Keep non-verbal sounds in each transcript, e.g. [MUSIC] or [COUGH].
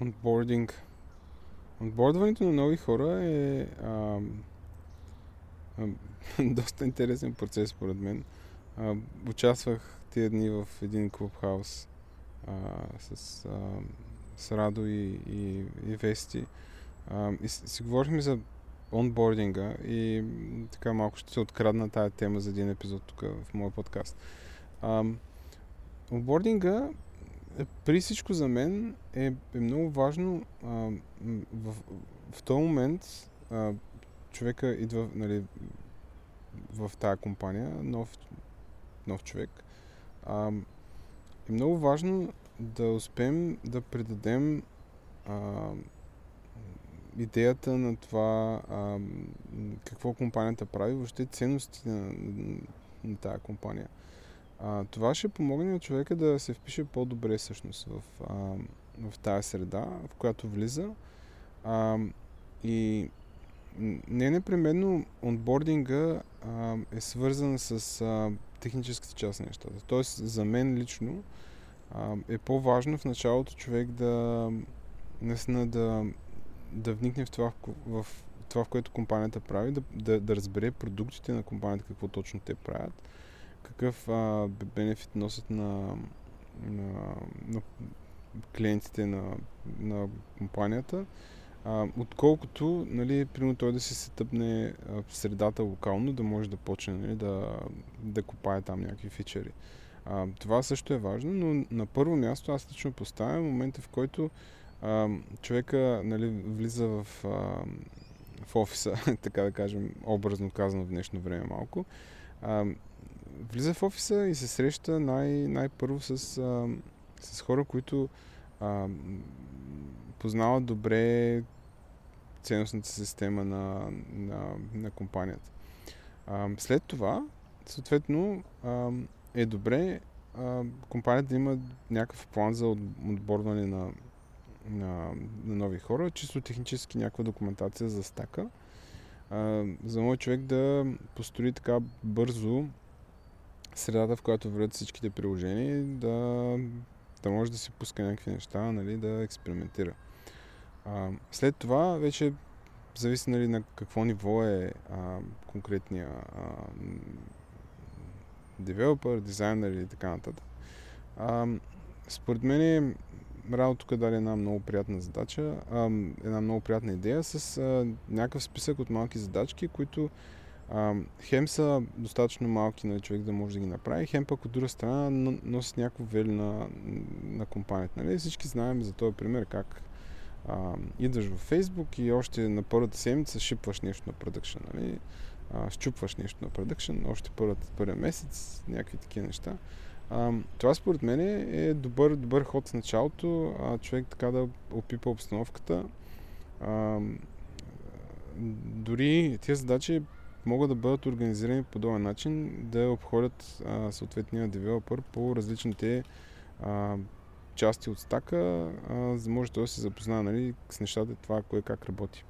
онбординг. Онбордването на нови хора е а, а, [LAUGHS] доста интересен процес, според мен. А, участвах тия дни в един клубхаус а, с, а, с Радо и, и, и Вести. А, и си говорихме за онбординга и така малко ще се открадна тая тема за един епизод тук в моя подкаст. онбординга е, при всичко за мен е, е много важно а, в, в този момент а, човека идва нали, в тая компания, нов, нов човек. А, е много важно да успеем да предадем а, идеята на това а, какво компанията прави, въобще ценностите на, на тази компания. А, това ще помогне на човека да се впише по-добре всъщност в, а, в тази среда, в която влиза. А, и не непременно онбординга а, е свързан с а, техническата част на нещата. Тоест, за мен лично а, е по-важно в началото човек да наистина да, да вникне в това, в, в това, в което компанията прави, да, да, да разбере продуктите на компанията, какво точно те правят какъв а, бенефит носят на, на, на клиентите на, на компанията, а, отколкото, нали, примерно той да се тъпне в средата локално, да може да почне нали, да, да копае там някакви фичери. А, това също е важно, но на първо място аз лично поставям момента, в който а, човека нали, влиза в, а, в офиса, [LAUGHS] така да кажем, образно казано в днешно време малко, а, влиза в офиса и се среща най- най-първо с, а, с хора, които а, познават добре ценностната система на, на, на компанията. А, след това, съответно, а, е добре а, компанията да има някакъв план за отборване на, на, на нови хора, чисто технически някаква документация за стака, а, за мой човек да построи така бързо средата, в която вървят всичките приложения, да, да може да си пуска някакви неща, нали, да експериментира. А, след това вече зависи нали, на какво ниво е а, конкретния а, девелопър, дизайнер или така нататък. А, според мен Радо тук даде една много приятна задача, а, една много приятна идея с а, някакъв списък от малки задачки, които хем са достатъчно малки на нали, човек да може да ги направи, хем пък от друга страна носят някакво вели на, на компанията. Нали? Всички знаем за този пример как а, идваш в Фейсбук и още на първата седмица шипваш нещо на продъкшн. Нали? А, щупваш нещо на продъкшн, още първата, първия месец, някакви такива неща. А, това според мен е добър, добър ход с началото, а, човек така да опипа обстановката. А, дори тези задачи могат да бъдат организирани по подобен начин, да обходят а, съответния девелопър по различните а, части от стака, а, за може да се запознае нали, с нещата, това кое как работи.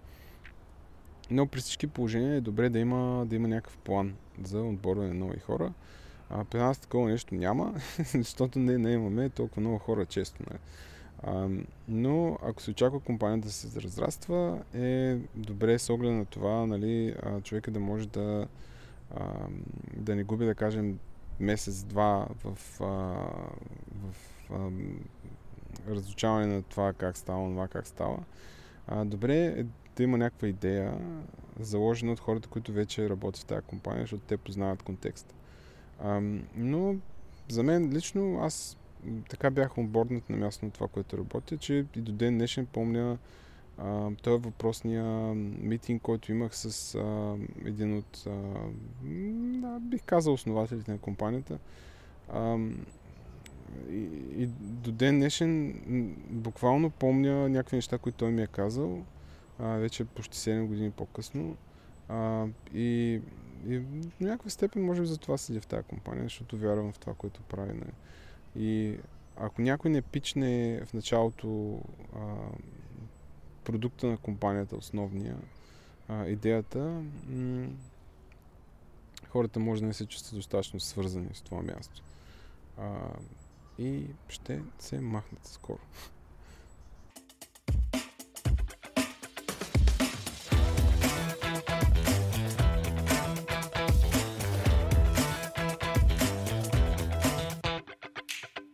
Но при всички положения е добре да има, да има някакъв план за отборване на нови хора. А, при нас такова нещо няма, [LAUGHS] защото не, не имаме толкова много хора често. Нали. Но ако се очаква компанията да се разраства, е добре с оглед на това нали, човека да може да, да не губи, да кажем, месец-два в, а, в разучаване на това как става, това как става. Добре е да има някаква идея, заложена от хората, които вече работят в тази компания, защото те познават контекста. Но за мен лично аз така бях онборднат на място на това, което работя, че и до ден днешен помня този въпросния митинг, който имах с а, един от, а, да, бих казал, основателите на компанията. А, и, и до ден днешен буквално помня някакви неща, които той ми е казал, а, вече почти 7 години по-късно. А, и, и в някаква степен може би за това седя в тази компания, защото вярвам в това, което прави. Не. И ако някой не пичне в началото а, продукта на компанията, основния, а, идеята, м- хората може да не се чувстват достатъчно свързани с това място. А, и ще се махнат скоро.